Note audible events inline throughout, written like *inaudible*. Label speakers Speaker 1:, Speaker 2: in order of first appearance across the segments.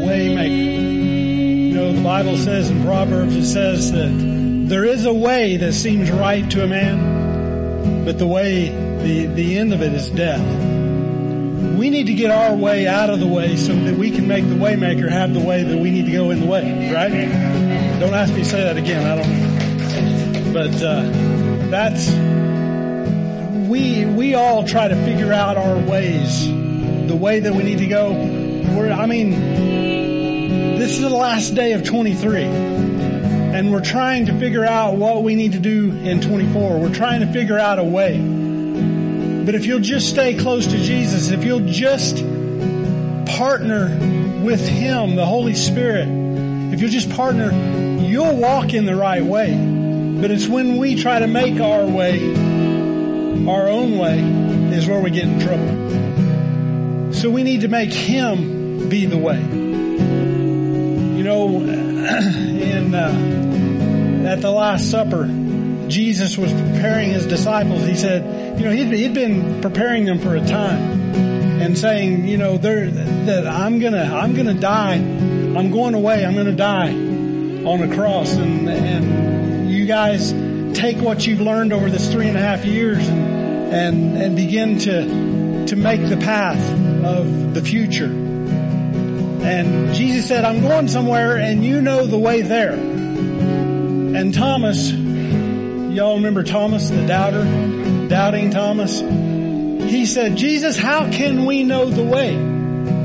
Speaker 1: Waymaker. You know, the Bible says in Proverbs, it says that there is a way that seems right to a man, but the way, the, the end of it is death. We need to get our way out of the way so that we can make the Waymaker have the way that we need to go in the way, right? Don't ask me to say that again. I don't, but, uh, that's, we, we all try to figure out our ways, the way that we need to go. We're, I mean, this is the last day of 23 and we're trying to figure out what we need to do in 24. We're trying to figure out a way. But if you'll just stay close to Jesus, if you'll just partner with Him, the Holy Spirit, if you'll just partner, you'll walk in the right way. But it's when we try to make our way, our own way, is where we get in trouble. So we need to make Him be the way. You know, *clears throat* in, uh, at the Last Supper, Jesus was preparing his disciples. He said, you know, he'd, he'd been preparing them for a time and saying, you know, that I'm gonna, I'm gonna die. I'm going away. I'm gonna die on a cross. And, and you guys take what you've learned over this three and a half years and, and, and begin to, to make the path of the future. And Jesus said, I'm going somewhere and you know the way there. And Thomas, y'all remember Thomas, the doubter, doubting Thomas? He said, Jesus, how can we know the way?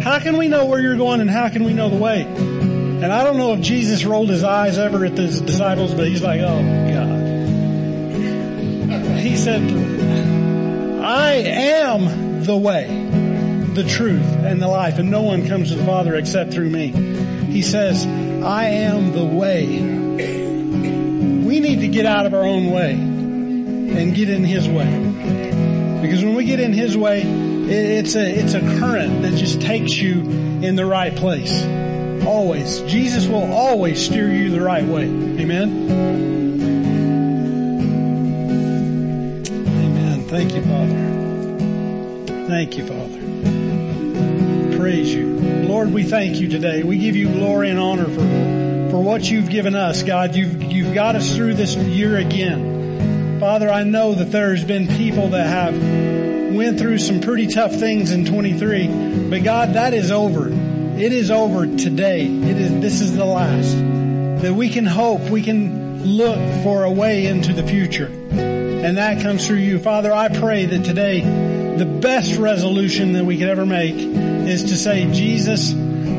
Speaker 1: How can we know where you're going and how can we know the way? And I don't know if Jesus rolled his eyes ever at his disciples, but he's like, oh God. He said, I am the way, the truth, and the life, and no one comes to the Father except through me. He says, I am the way. We need to get out of our own way and get in His way. Because when we get in His way, it's a, it's a current that just takes you in the right place. Always. Jesus will always steer you the right way. Amen? Amen. Thank you, Father. Thank you, Father. Praise you. Lord, we thank you today. We give you glory and honor for, for what you've given us. God, you've, you've got us through this year again. Father, I know that there's been people that have went through some pretty tough things in 23, but God, that is over. It is over today. It is, this is the last. That we can hope, we can look for a way into the future. And that comes through you. Father, I pray that today the best resolution that we could ever make is to say, Jesus,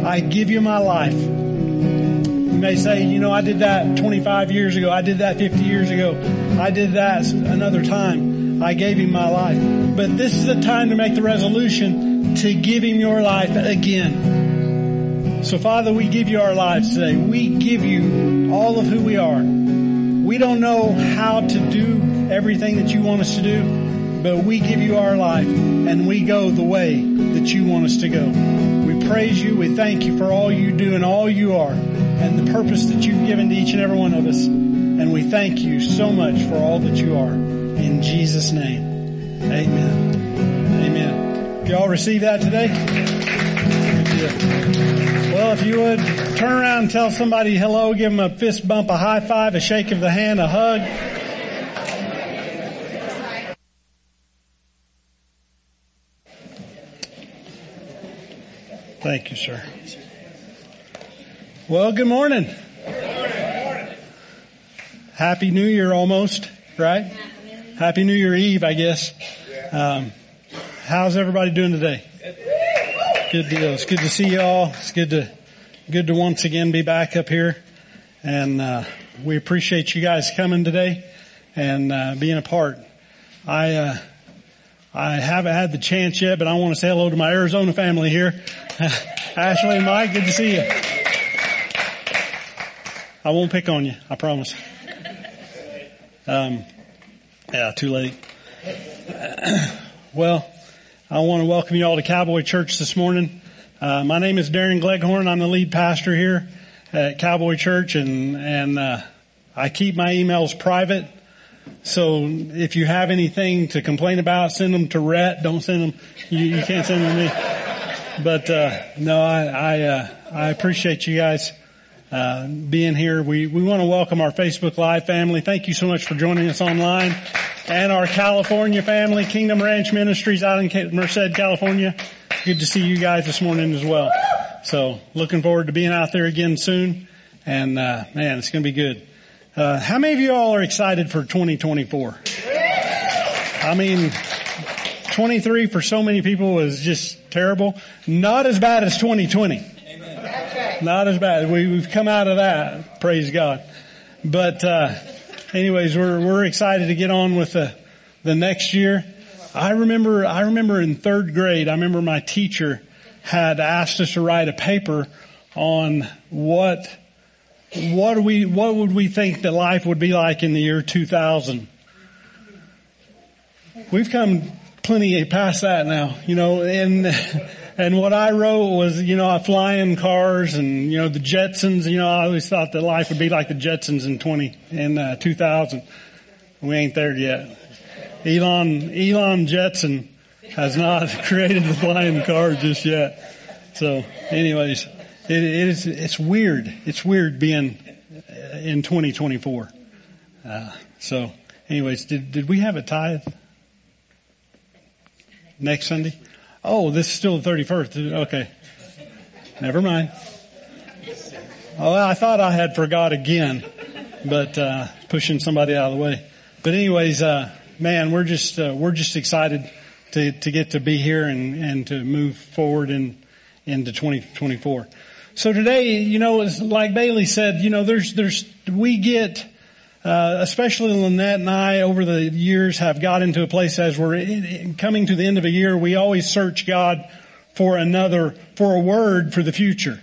Speaker 1: I give you my life. You may say, you know, I did that 25 years ago. I did that 50 years ago. I did that another time. I gave him my life. But this is the time to make the resolution to give him your life again. So Father, we give you our lives today. We give you all of who we are. We don't know how to do everything that you want us to do, but we give you our life and we go the way that you want us to go. We praise you. We thank you for all you do and all you are and the purpose that you've given to each and every one of us. And we thank you so much for all that you are. In Jesus' name, amen. Amen. Y'all receive that today? Well, if you would turn around and tell somebody hello, give them a fist bump, a high five, a shake of the hand, a hug. Thank you, sir. Well, good morning. Good morning. Happy New Year almost, right? Happy New Year Eve, I guess. Um, how's everybody doing today? Good deal. It's good to see you all. It's good to, good to once again be back up here. And, uh, we appreciate you guys coming today and, uh, being a part. I, uh, I haven't had the chance yet, but I want to say hello to my Arizona family here. *laughs* Ashley and Mike, good to see you. I won't pick on you, I promise. Um, yeah, too late. *clears throat* well, I want to welcome you all to Cowboy Church this morning. Uh, my name is Darren Gleghorn. I'm the lead pastor here at Cowboy Church, and and uh, I keep my emails private. So if you have anything to complain about, send them to Rhett. Don't send them. You, you can't send them to me. But uh, no, I I, uh, I appreciate you guys uh, being here. We we want to welcome our Facebook Live family. Thank you so much for joining us online, and our California family, Kingdom Ranch Ministries out in Merced, California. Good to see you guys this morning as well. So looking forward to being out there again soon, and uh, man, it's going to be good. Uh, how many of you all are excited for 2024? I mean, 23 for so many people was just terrible. Not as bad as 2020. Not as bad. We, have come out of that. Praise God. But, uh, anyways, we're, we're excited to get on with the, the next year. I remember, I remember in third grade, I remember my teacher had asked us to write a paper on what, what we, what would we think that life would be like in the year 2000? We've come plenty past that now, you know, and, and what I wrote was, you know, flying cars and, you know, the Jetsons, you know, I always thought that life would be like the Jetsons in 20, in uh, 2000. We ain't there yet. Elon, Elon Jetson has not *laughs* created the flying car just yet. So anyways, it, it is, it's weird. It's weird being in 2024. Uh, so anyways, did, did we have a tithe next Sunday? Oh, this is still the 31st. Okay. Never mind. Oh, I thought I had forgot again, but, uh, pushing somebody out of the way. But anyways, uh, man, we're just, uh, we're just excited to, to get to be here and, and to move forward in, into 2024. So today, you know, like Bailey said, you know, there's, there's, we get, uh, especially Lynette and I over the years have got into a place as we're coming to the end of a year, we always search God for another, for a word for the future.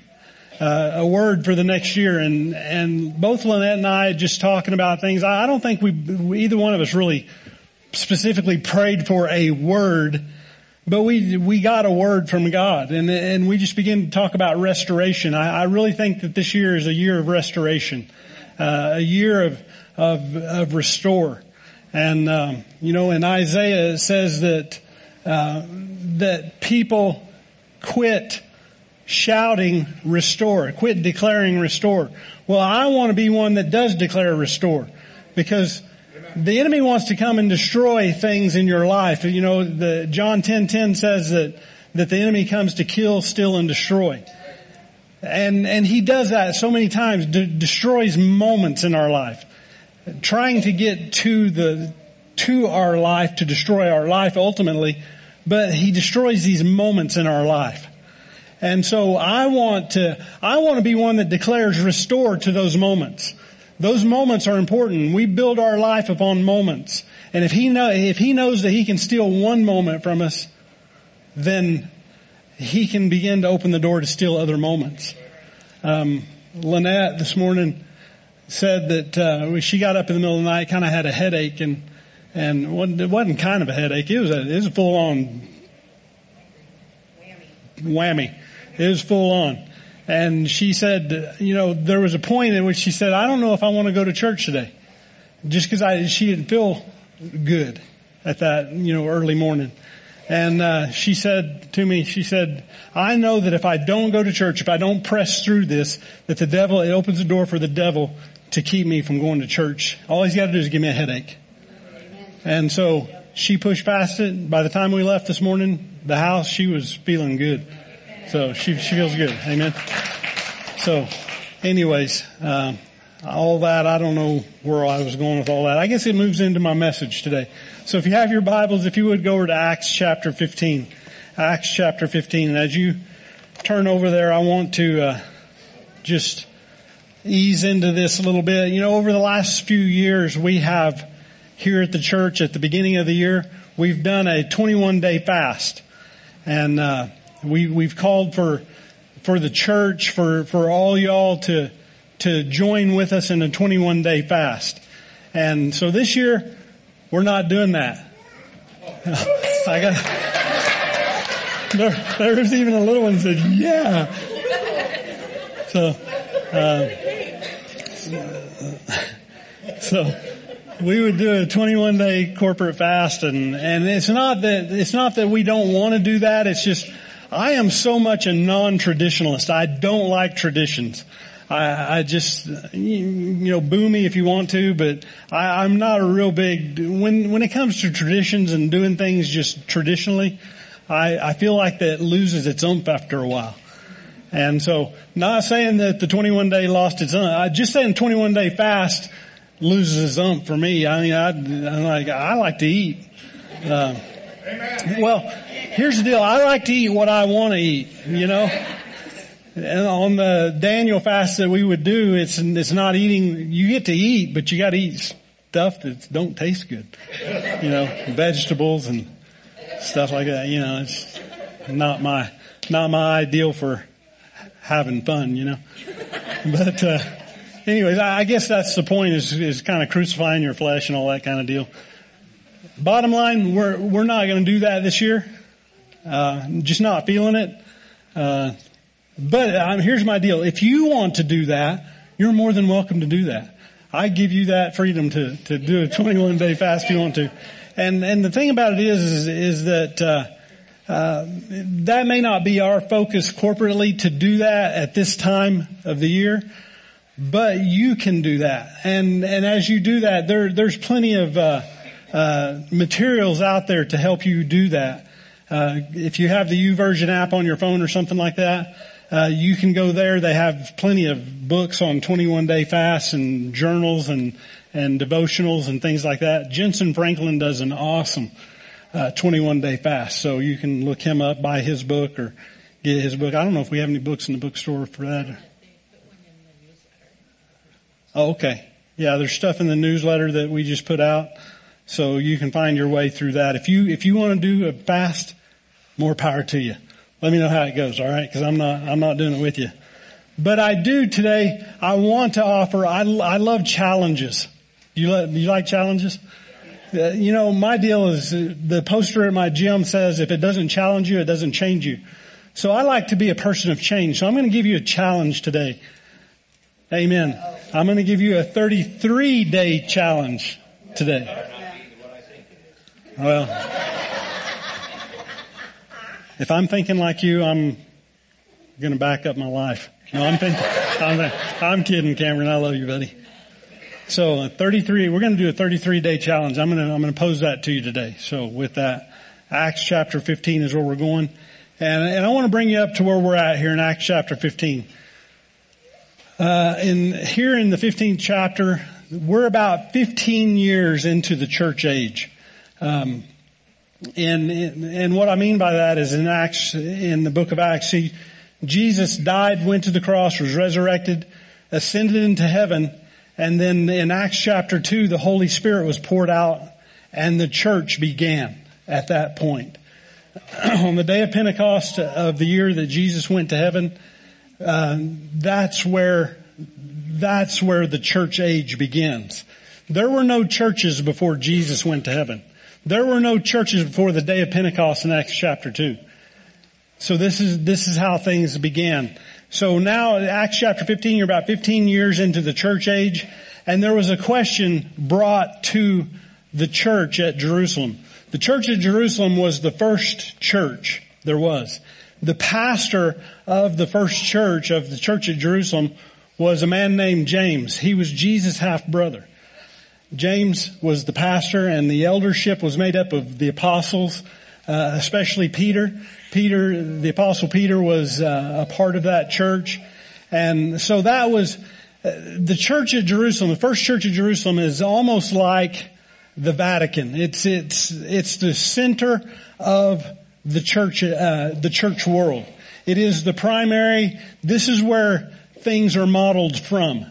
Speaker 1: Uh, a word for the next year and, and both Lynette and I just talking about things. I, I don't think we, either one of us really specifically prayed for a word, but we, we got a word from God and, and we just begin to talk about restoration. I, I really think that this year is a year of restoration, uh, a year of, of, of restore. And, um, you know, in Isaiah it says that, uh, that people quit shouting restore, quit declaring restore. Well, I want to be one that does declare restore because the enemy wants to come and destroy things in your life. You know, the John 10, 10 says that, that the enemy comes to kill, steal, and destroy. And, and he does that so many times, de- destroys moments in our life trying to get to the, to our life, to destroy our life ultimately, but he destroys these moments in our life. And so I want to, I want to be one that declares restore to those moments. Those moments are important. We build our life upon moments. And if he know, if he knows that he can steal one moment from us, then he can begin to open the door to steal other moments. Um, Lynette this morning said that uh, she got up in the middle of the night, kind of had a headache, and and it wasn't kind of a headache. It was a it was full on whammy. whammy. It was full on. And she said, you know, there was a point at which she said, I don't know if I want to go to church today, just because I she didn't feel good at that you know early morning. And uh, she said to me, she said, I know that if I don't go to church, if I don't press through this, that the devil, it opens the door for the devil to keep me from going to church. All he's got to do is give me a headache. And so she pushed past it. By the time we left this morning, the house, she was feeling good. So she, she feels good. Amen. So anyways, um, all that, I don't know where I was going with all that. I guess it moves into my message today. So if you have your Bibles, if you would go over to Acts chapter 15. Acts chapter 15. And as you turn over there, I want to, uh, just ease into this a little bit. You know, over the last few years, we have here at the church at the beginning of the year, we've done a 21 day fast. And, uh, we, we've called for, for the church, for, for all y'all to, to join with us in a 21 day fast. And so this year, we're not doing that. *laughs* I got, there, there's even a little one said, yeah. So, uh, *laughs* so we would do a 21 day corporate fast and, and it's not that, it's not that we don't want to do that. It's just, I am so much a non-traditionalist. I don't like traditions. I, I just, you know, boo me if you want to, but I, I'm not a real big, when, when it comes to traditions and doing things just traditionally, I, I feel like that loses its oomph after a while. And so, not saying that the 21 day lost its oomph, I just saying 21 day fast loses its oomph for me. I mean, I, I'm like, I like to eat. Uh, well, here's the deal. I like to eat what I want to eat, you know? And on the Daniel fast that we would do, it's, it's not eating, you get to eat, but you gotta eat stuff that don't taste good. You know, vegetables and stuff like that, you know, it's not my, not my ideal for having fun, you know. But, uh, anyways, I guess that's the point is, is kind of crucifying your flesh and all that kind of deal. Bottom line, we're, we're not going to do that this year. Uh, just not feeling it. Uh, but um, here's my deal. If you want to do that, you're more than welcome to do that. I give you that freedom to, to do a 21 day fast if you want to. And, and the thing about it is, is, is that, uh, uh, that may not be our focus corporately to do that at this time of the year, but you can do that. And, and as you do that, there, there's plenty of, uh, uh, materials out there to help you do that. Uh, if you have the YouVersion app on your phone or something like that, uh, you can go there. They have plenty of books on 21 day fasts and journals and, and devotionals and things like that. Jentezen Franklin does an awesome, uh, 21 day fast. So you can look him up, buy his book or get his book. I don't know if we have any books in the bookstore for that. Oh, okay. Yeah, there's stuff in the newsletter that we just put out. So you can find your way through that. If you, if you want to do a fast, more power to you. Let me know how it goes, alright? Cause I'm not, I'm not doing it with you. But I do today, I want to offer, I, I love challenges. You, let, you like challenges? Uh, you know, my deal is uh, the poster at my gym says if it doesn't challenge you, it doesn't change you. So I like to be a person of change. So I'm going to give you a challenge today. Amen. I'm going to give you a 33 day challenge today. Well, if I'm thinking like you, I'm going to back up my life. No, I'm thinking, I'm, I'm kidding, Cameron. I love you, buddy. So uh, 33, we're going to do a 33 day challenge. I'm going to, I'm going to pose that to you today. So with that, Acts chapter 15 is where we're going. And, and I want to bring you up to where we're at here in Acts chapter 15. Uh, in, here in the 15th chapter, we're about 15 years into the church age. Um, and and what I mean by that is in Acts, in the book of Acts, see, Jesus died, went to the cross, was resurrected, ascended into heaven, and then in Acts chapter two, the Holy Spirit was poured out, and the church began at that point. *clears throat* On the day of Pentecost of the year that Jesus went to heaven, uh, that's where that's where the church age begins. There were no churches before Jesus went to heaven. There were no churches before the day of Pentecost in Acts chapter 2. So this is, this is how things began. So now Acts chapter 15, you're about 15 years into the church age, and there was a question brought to the church at Jerusalem. The church at Jerusalem was the first church there was. The pastor of the first church of the church at Jerusalem was a man named James. He was Jesus' half brother. James was the pastor and the eldership was made up of the apostles, uh, especially Peter. Peter, the apostle Peter was uh, a part of that church. And so that was, uh, the church at Jerusalem, the first church of Jerusalem is almost like the Vatican. It's, it's, it's the center of the church, uh, the church world. It is the primary, this is where things are modeled from.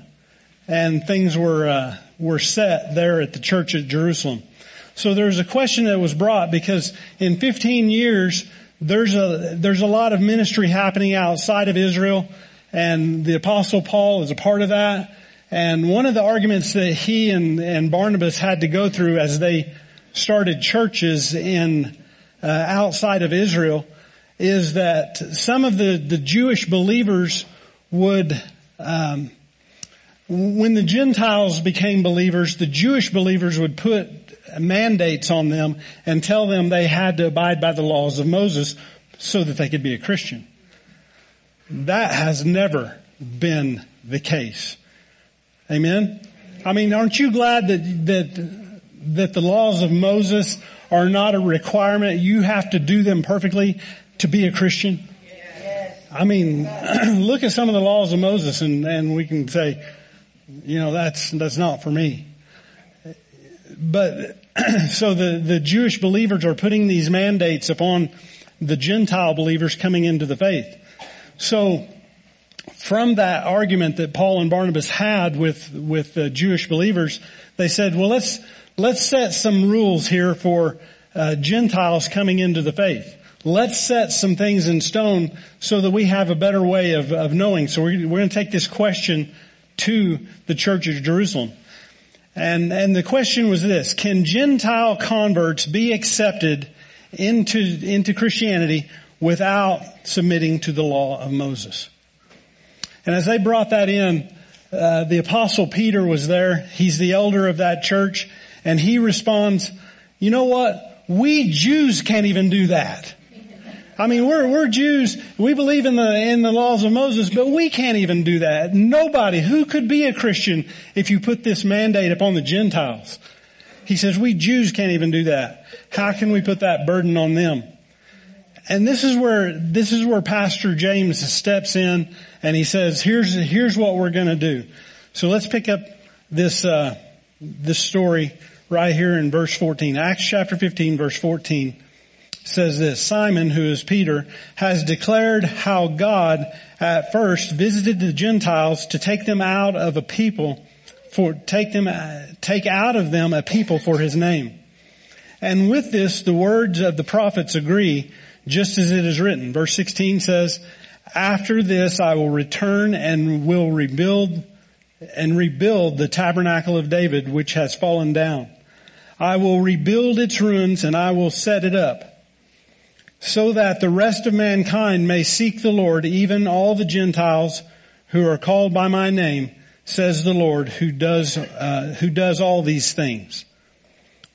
Speaker 1: And things were, uh, were set there at the church at Jerusalem. So there's a question that was brought because in 15 years, there's a, there's a lot of ministry happening outside of Israel and the apostle Paul is a part of that. And one of the arguments that he and, and Barnabas had to go through as they started churches in, uh, outside of Israel is that some of the, the Jewish believers would, um, when the Gentiles became believers, the Jewish believers would put mandates on them and tell them they had to abide by the laws of Moses so that they could be a Christian. That has never been the case. Amen? I mean, aren't you glad that, that, that the laws of Moses are not a requirement? You have to do them perfectly to be a Christian? I mean, *clears throat* look at some of the laws of Moses and, and we can say, you know, that's, that's not for me. But, *clears throat* so the, the Jewish believers are putting these mandates upon the Gentile believers coming into the faith. So, from that argument that Paul and Barnabas had with, with the Jewish believers, they said, well, let's, let's set some rules here for uh, Gentiles coming into the faith. Let's set some things in stone so that we have a better way of, of knowing. So we're, we're going to take this question to the church of Jerusalem. And, and the question was this, can Gentile converts be accepted into, into Christianity without submitting to the law of Moses? And as they brought that in, uh, the apostle Peter was there. He's the elder of that church and he responds, you know what? We Jews can't even do that. I mean, we're, we're Jews. We believe in the, in the laws of Moses, but we can't even do that. Nobody, who could be a Christian if you put this mandate upon the Gentiles? He says, we Jews can't even do that. How can we put that burden on them? And this is where, this is where Pastor James steps in and he says, here's, here's what we're gonna do. So let's pick up this, uh, this story right here in verse 14. Acts chapter 15 verse 14 says this, Simon, who is Peter, has declared how God at first visited the Gentiles to take them out of a people for, take them, take out of them a people for his name. And with this, the words of the prophets agree, just as it is written. Verse 16 says, after this I will return and will rebuild and rebuild the tabernacle of David, which has fallen down. I will rebuild its ruins and I will set it up so that the rest of mankind may seek the Lord, even all the Gentiles who are called by my name, says the Lord, who does, uh, who does all these things.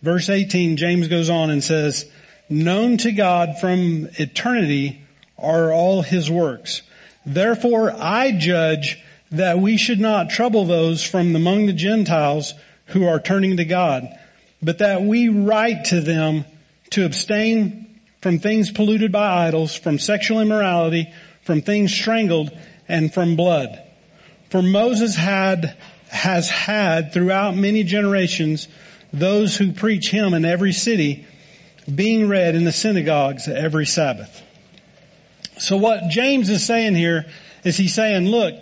Speaker 1: Verse 18, James goes on and says, known to God from eternity are all his works. Therefore I judge that we should not trouble those from among the Gentiles who are turning to God, but that we write to them to abstain from things polluted by idols, from sexual immorality, from things strangled, and from blood. For Moses had, has had throughout many generations those who preach him in every city being read in the synagogues every Sabbath. So what James is saying here is he's saying, look,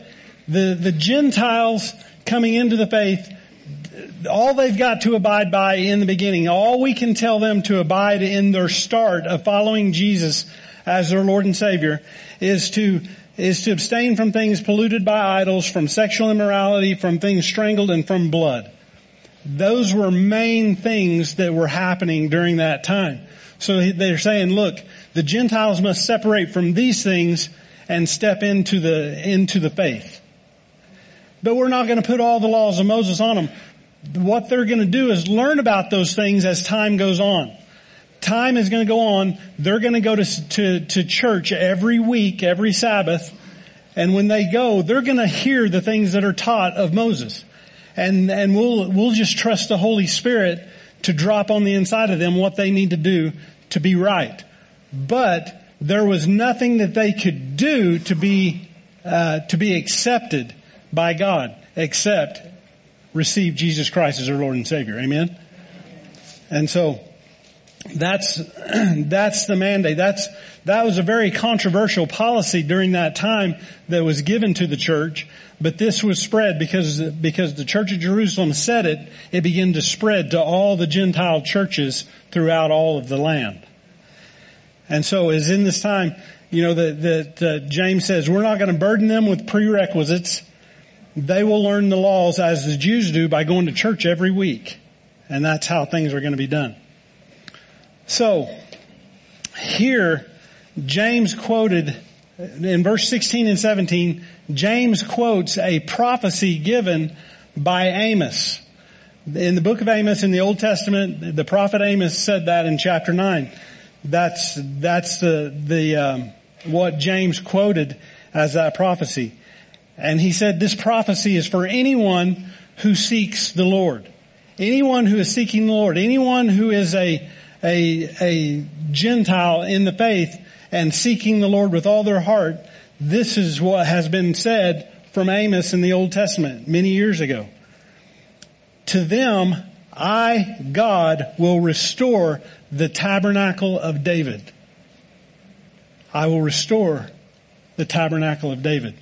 Speaker 1: the, the Gentiles coming into the faith, all they've got to abide by in the beginning, all we can tell them to abide in their start of following Jesus as their Lord and Savior is to is to abstain from things polluted by idols, from sexual immorality, from things strangled, and from blood. Those were main things that were happening during that time. So they're saying, look, the Gentiles must separate from these things and step into the, into the faith. But we're not going to put all the laws of Moses on them what they're going to do is learn about those things as time goes on. Time is going to go on. They're going to go to, to, to church every week, every Sabbath. And when they go, they're going to hear the things that are taught of Moses. And, and we'll, we'll just trust the Holy Spirit to drop on the inside of them what they need to do to be right. But there was nothing that they could do to be, uh, to be accepted by God except receive Jesus Christ as their Lord and Savior. Amen? And so, that's, *clears throat* that's the mandate. That's, that was a very controversial policy during that time that was given to the church, but this was spread because, because the church of Jerusalem said it, it began to spread to all the Gentile churches throughout all of the land. And so as in this time, you know, that, uh, James says, we're not going to burden them with prerequisites they will learn the laws as the Jews do by going to church every week. And that's how things are going to be done. So, here, James quoted, in verse 16 and 17, James quotes a prophecy given by Amos. In the book of Amos in the Old Testament, the prophet Amos said that in chapter 9. that's, that's the, the, um, what James quoted as that prophecy. And he said this prophecy is for anyone who seeks the Lord. Anyone who is seeking the Lord. Anyone who is a, a, a Gentile in the faith and seeking the Lord with all their heart. This is what has been said from Amos in the Old Testament many years ago. To them, I, God, will restore the tabernacle of David. I will restore the tabernacle of David.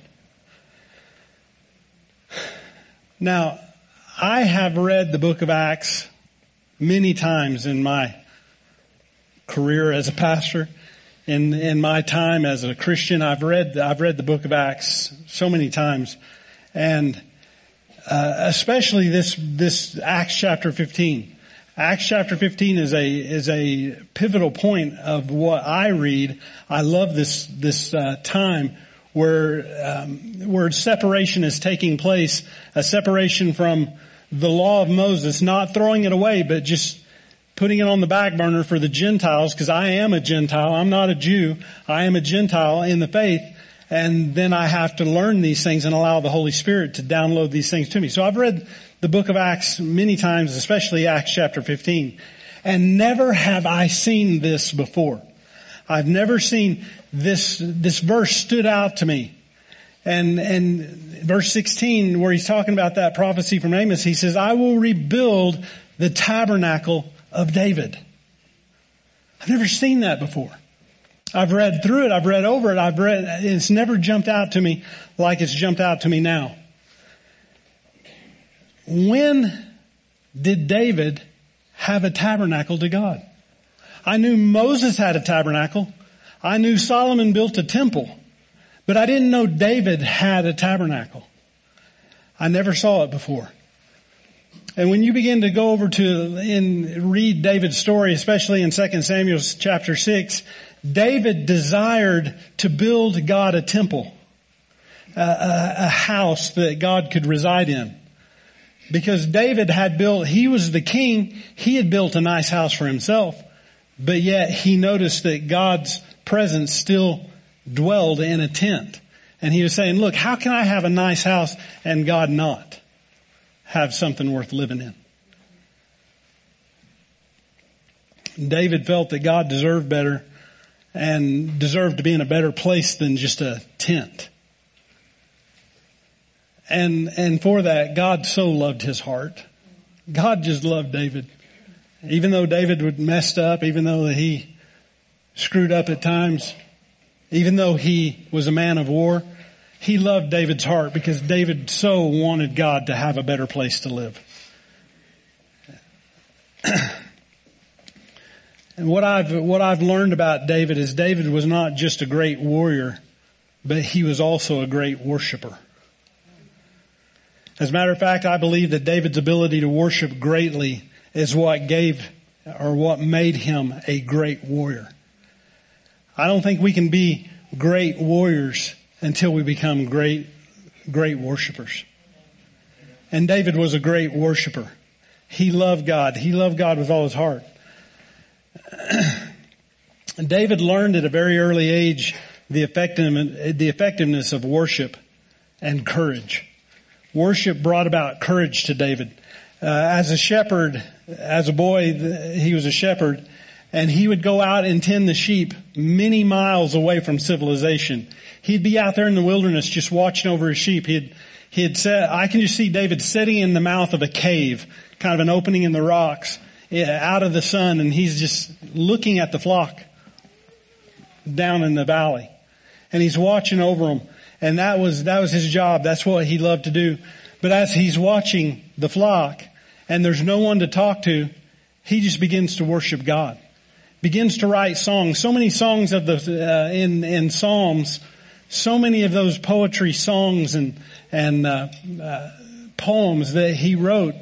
Speaker 1: Now, I have read the book of Acts many times in my career as a pastor. In, in my time as a Christian, I've read, I've read the book of Acts so many times. And, uh, especially this, this Acts chapter 15. Acts chapter 15 is a, is a pivotal point of what I read. I love this, this, uh, time where, um, where separation is taking place, a separation from the law of Moses, not throwing it away, but just putting it on the back burner for the Gentiles, because I am a Gentile. I'm not a Jew. I am a Gentile in the faith. And then I have to learn these things and allow the Holy Spirit to download these things to me. So I've read the book of Acts many times, especially Acts chapter 15. And never have I seen this before. I've never seen this, this verse stood out to me. And, and verse 16 where he's talking about that prophecy from Amos, he says, I will rebuild the tabernacle of David. I've never seen that before. I've read through it. I've read over it. I've read, it's never jumped out to me like it's jumped out to me now. When did David have a tabernacle to God? I knew Moses had a tabernacle. I knew Solomon built a temple, but I didn't know David had a tabernacle. I never saw it before. And when you begin to go over to and read David's story, especially in 2 Samuel chapter 6, David desired to build God a temple, a, a, a house that God could reside in. Because David had built, he was the king, he had built a nice house for himself, but yet he noticed that God's presence still dwelled in a tent. And he was saying, look, how can I have a nice house and God not? have something worth living in. David felt that God deserved better and deserved to be in a better place than just a tent. And, and for that, God so loved his heart. God just loved David. Even though David would messed up, even though he screwed up at times, even though he was a man of war, he loved David's heart because David so wanted God to have a better place to live. *clears throat* and what I've, what I've learned about David is David was not just a great warrior, but he was also a great worshiper. As a matter of fact, I believe that David's ability to worship greatly is what gave or what made him a great warrior. I don't think we can be great warriors until we become great, great worshipers. And David was a great worshiper. He loved God. He loved God with all his heart. *clears throat* David learned at a very early age the effectiveness, the effectiveness of worship and courage. Worship brought about courage to David. Uh, as a shepherd, as a boy, he was a shepherd, and he would go out and tend the sheep many miles away from civilization he'd be out there in the wilderness just watching over his sheep. He'd, he'd said, I can just see David sitting in the mouth of a cave, kind of an opening in the rocks, out of the sun, and he's just looking at the flock down in the valley. And he's watching over them. And that was, that was his job. That's what he loved to do. But as he's watching the flock and there's no one to talk to, he just begins to worship God. Begins to write songs. So many songs of the, uh, in, in Psalms so many of those poetry songs and and uh, uh, poems that he wrote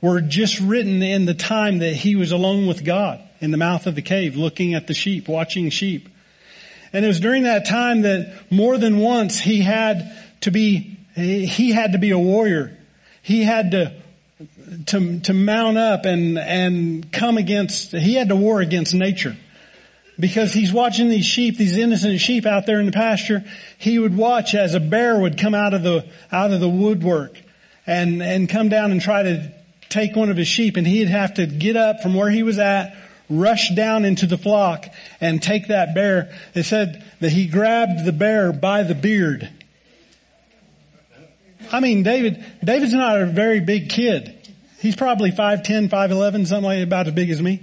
Speaker 1: were just written in the time that he was alone with God in the mouth of the cave, looking at the sheep, watching sheep. And it was during that time that more than once he had to be he had to be a warrior. He had to to to mount up and and come against he had to war against nature because he's watching these sheep, these innocent sheep out there in the pasture. He would watch as a bear would come out of the, out of the woodwork and, and come down and try to take one of his sheep and he'd have to get up from where he was at, rush down into the flock and take that bear. It said that he grabbed the bear by the beard. I mean, David, David's not a very big kid. He's probably 5'10", 5'11", something like about as big as me.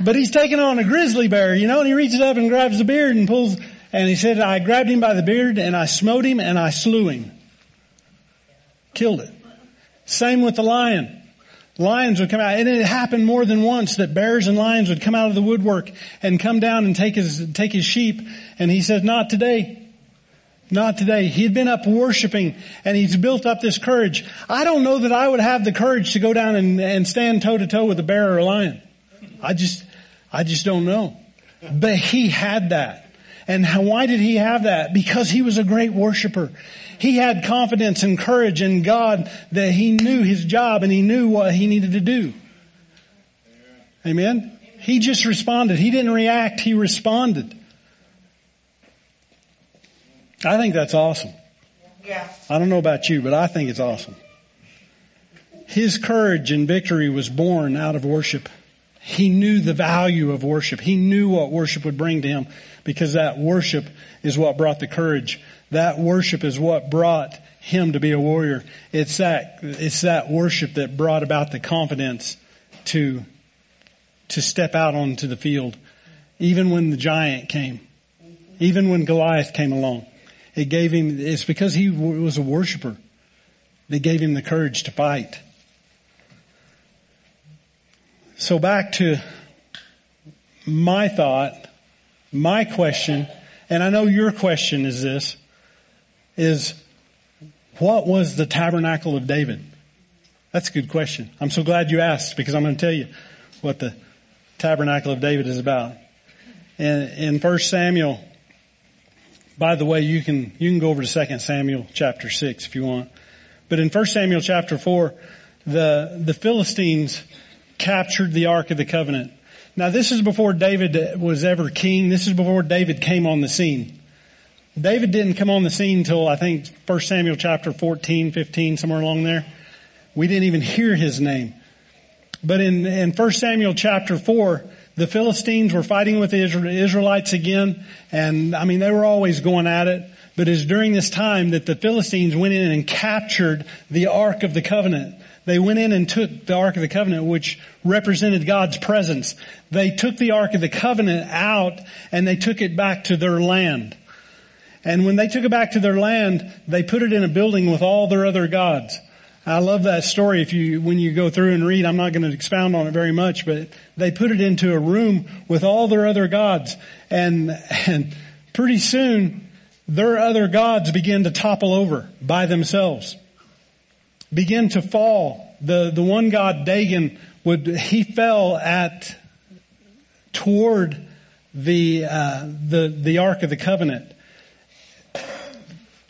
Speaker 1: but he's taking on a grizzly bear, you know, and he reaches up and grabs the beard and pulls, and he said, I grabbed him by the beard and I smote him and I slew him. Killed it. Same with the lion. Lions would come out, and it happened more than once that bears and lions would come out of the woodwork and come down and take his, take his sheep, and he said, not today. Not today. He had been up worshiping and he's built up this courage. I don't know that I would have the courage to go down and, and stand toe to toe with a bear or a lion. I just, I just don't know. But he had that. And how, why did he have that? Because he was a great worshiper. He had confidence and courage in God that he knew his job and he knew what he needed to do. Amen? He just responded. He didn't react, he responded. I think that's awesome.
Speaker 2: Yeah.
Speaker 1: I don't know about you, but I think it's awesome. His courage and victory was born out of worship. He knew the value of worship. He knew what worship would bring to him because that worship is what brought the courage. That worship is what brought him to be a warrior. It's that, it's that worship that brought about the confidence to, to step out onto the field. Even when the giant came. Even when Goliath came along. It gave him, it's because he was a worshiper that gave him the courage to fight. So back to my thought, my question, and I know your question is this, is what was the tabernacle of David? That's a good question. I'm so glad you asked because I'm going to tell you what the tabernacle of David is about. And in 1 Samuel by the way, you can, you can go over to 2 Samuel chapter 6 if you want. But in 1 Samuel chapter 4, the, the Philistines captured the Ark of the Covenant. Now this is before David was ever king. This is before David came on the scene. David didn't come on the scene until I think 1 Samuel chapter 14, 15, somewhere along there. We didn't even hear his name. But in, in 1 Samuel chapter 4, the Philistines were fighting with the Israelites again, and I mean, they were always going at it, but it's during this time that the Philistines went in and captured the Ark of the Covenant. They went in and took the Ark of the Covenant, which represented God's presence. They took the Ark of the Covenant out and they took it back to their land. And when they took it back to their land, they put it in a building with all their other gods. I love that story. If you, when you go through and read, I'm not going to expound on it very much, but they put it into a room with all their other gods and, and pretty soon their other gods begin to topple over by themselves. Begin to fall. The, the one god, Dagon, would, he fell at, toward the, uh, the, the Ark of the Covenant.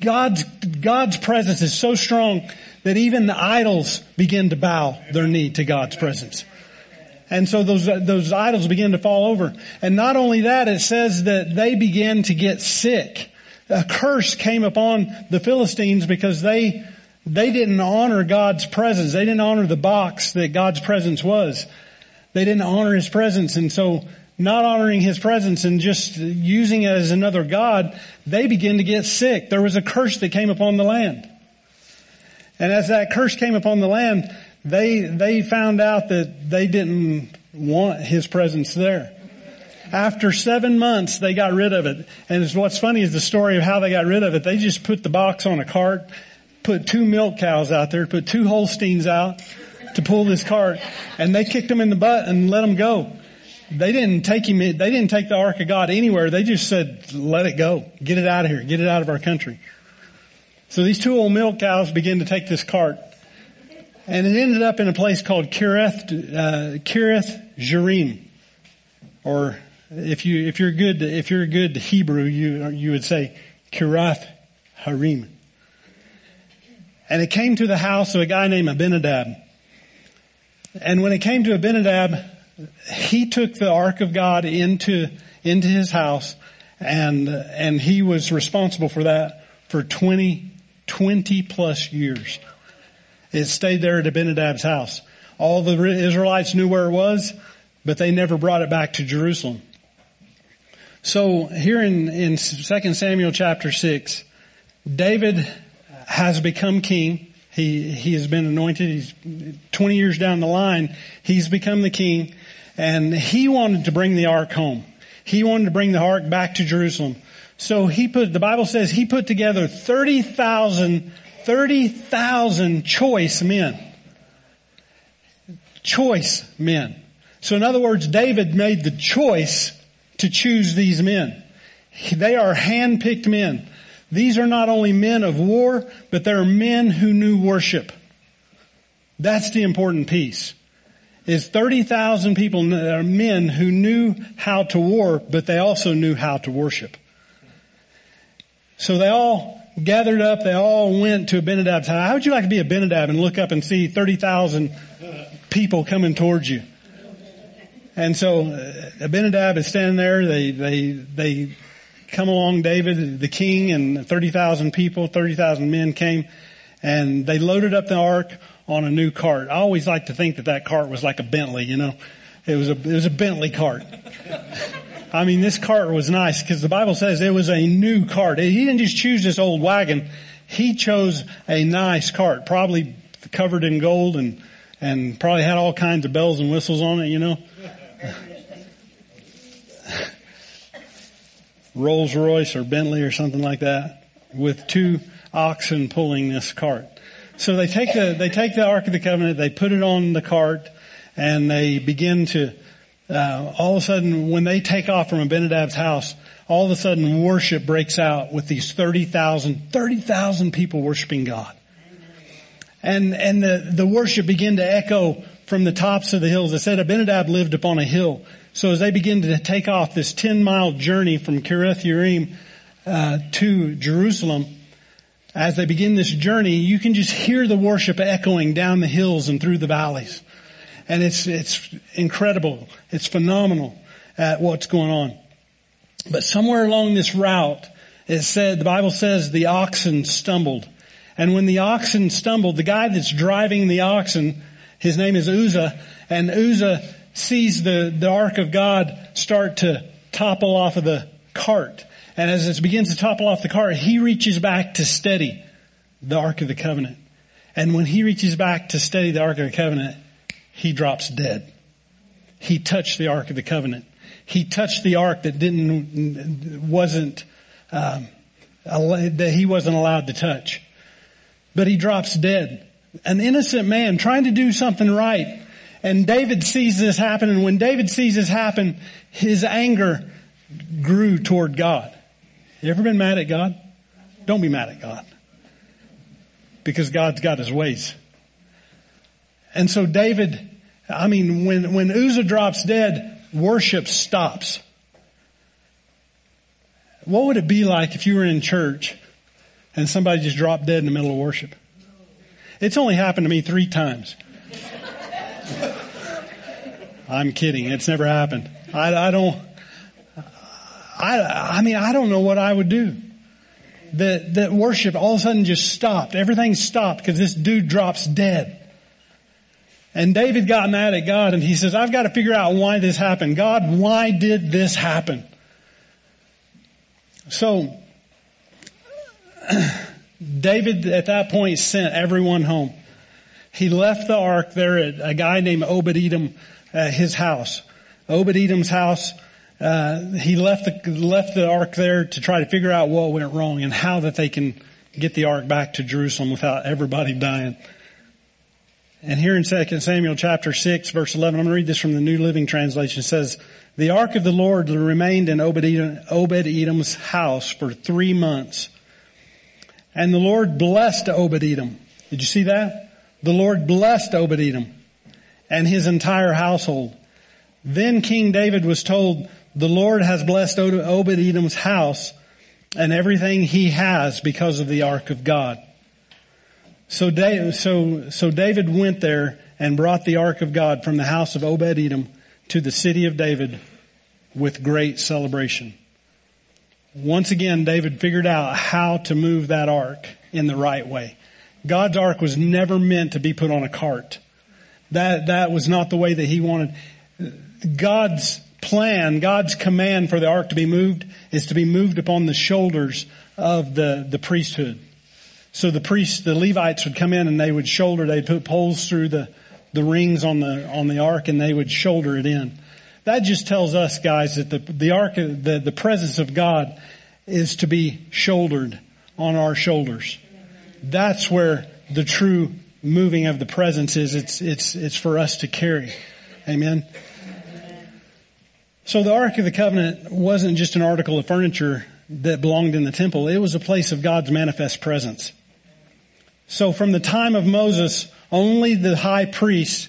Speaker 1: God's, God's presence is so strong that even the idols begin to bow their knee to God's presence. And so those, those idols begin to fall over. And not only that, it says that they began to get sick. A curse came upon the Philistines because they, they didn't honor God's presence. They didn't honor the box that God's presence was. They didn't honor His presence. And so not honoring His presence and just using it as another God, they begin to get sick. There was a curse that came upon the land. And as that curse came upon the land, they, they found out that they didn't want his presence there. After seven months, they got rid of it. And what's funny is the story of how they got rid of it. They just put the box on a cart, put two milk cows out there, put two Holsteins out to pull this cart, and they kicked them in the butt and let them go. They didn't take him, they didn't take the Ark of God anywhere. They just said, let it go. Get it out of here. Get it out of our country. So these two old milk cows began to take this cart, and it ended up in a place called Kirith, uh, Kirith Jearim, or if you if you're good if you're good Hebrew, you you would say Kirath Harim. And it came to the house of a guy named Abinadab. And when it came to Abinadab, he took the ark of God into, into his house and, and he was responsible for that for 20, 20 plus years. It stayed there at Abinadab's house. All the Israelites knew where it was, but they never brought it back to Jerusalem. So here in, in 2 Samuel chapter 6, David has become king. He, he has been anointed. He's 20 years down the line. He's become the king and he wanted to bring the ark home. He wanted to bring the ark back to Jerusalem. So he put, the Bible says he put together 30,000, 30,000 choice men. Choice men. So in other words, David made the choice to choose these men. They are hand-picked men. These are not only men of war, but they're men who knew worship. That's the important piece. Is 30,000 people, are uh, men who knew how to war, but they also knew how to worship. So they all gathered up, they all went to Abinadab's house. How would you like to be Abinadab and look up and see 30,000 people coming towards you? And so uh, Abinadab is standing there. They, they, they come along David, the king, and 30,000 people, 30,000 men came, and they loaded up the ark on a new cart. I always like to think that that cart was like a Bentley, you know. It was a, it was a Bentley cart. *laughs* I mean, this cart was nice because the Bible says it was a new cart. He didn't just choose this old wagon. He chose a nice cart, probably covered in gold and, and probably had all kinds of bells and whistles on it, you know. *laughs* Rolls Royce or Bentley or something like that with two oxen pulling this cart. So they take the, they take the Ark of the Covenant, they put it on the cart, and they begin to, uh, all of a sudden when they take off from Abinadab's house, all of a sudden worship breaks out with these 30,000, 30,000 people worshiping God. And, and the, the worship began to echo from the tops of the hills. It said Abinadab lived upon a hill. So as they begin to take off this 10 mile journey from Kiriath Yearim, uh, to Jerusalem, as they begin this journey, you can just hear the worship echoing down the hills and through the valleys. And it's, it's incredible. It's phenomenal at what's going on. But somewhere along this route, it said, the Bible says the oxen stumbled. And when the oxen stumbled, the guy that's driving the oxen his name is Uzzah, and Uzzah sees the, the ark of God start to topple off of the cart. And as it begins to topple off the cart, he reaches back to steady the ark of the covenant. And when he reaches back to steady the ark of the covenant, he drops dead. He touched the ark of the covenant. He touched the ark that didn't, wasn't, um, that he wasn't allowed to touch. But he drops dead an innocent man trying to do something right. And David sees this happen, and when David sees this happen, his anger grew toward God. You ever been mad at God? Don't be mad at God. Because God's got his ways. And so David, I mean, when, when Uzzah drops dead, worship stops. What would it be like if you were in church and somebody just dropped dead in the middle of worship? It's only happened to me three times. I'm kidding. It's never happened. I, I don't, I, I mean, I don't know what I would do. That, that worship all of a sudden just stopped. Everything stopped because this dude drops dead. And David got mad at God and he says, I've got to figure out why this happened. God, why did this happen? So, *clears throat* David at that point sent everyone home. He left the ark there at a guy named Obed Edom, uh, his house. Obed Edom's house. Uh, he left the left the ark there to try to figure out what went wrong and how that they can get the ark back to Jerusalem without everybody dying. And here in 2 Samuel chapter 6 verse 11, I'm going to read this from the New Living Translation. It says, the ark of the Lord remained in Obed, Edom, Obed Edom's house for three months. And the Lord blessed Obed Edom. Did you see that? The Lord blessed Obed Edom and his entire household. Then King David was told, the Lord has blessed Obed Edom's house and everything he has because of the ark of God. So, so, so David went there and brought the ark of God from the house of Obed Edom to the city of David with great celebration. Once again, David figured out how to move that ark in the right way. God's ark was never meant to be put on a cart. That, that was not the way that he wanted. God's plan, God's command for the ark to be moved is to be moved upon the shoulders of the, the priesthood. So the priests, the Levites would come in and they would shoulder, they'd put poles through the, the rings on the, on the ark and they would shoulder it in. That just tells us guys that the, the ark, the, the presence of God is to be shouldered on our shoulders. That's where the true moving of the presence is. It's, it's, it's for us to carry. Amen. So the Ark of the Covenant wasn't just an article of furniture that belonged in the temple. It was a place of God's manifest presence. So from the time of Moses, only the high priest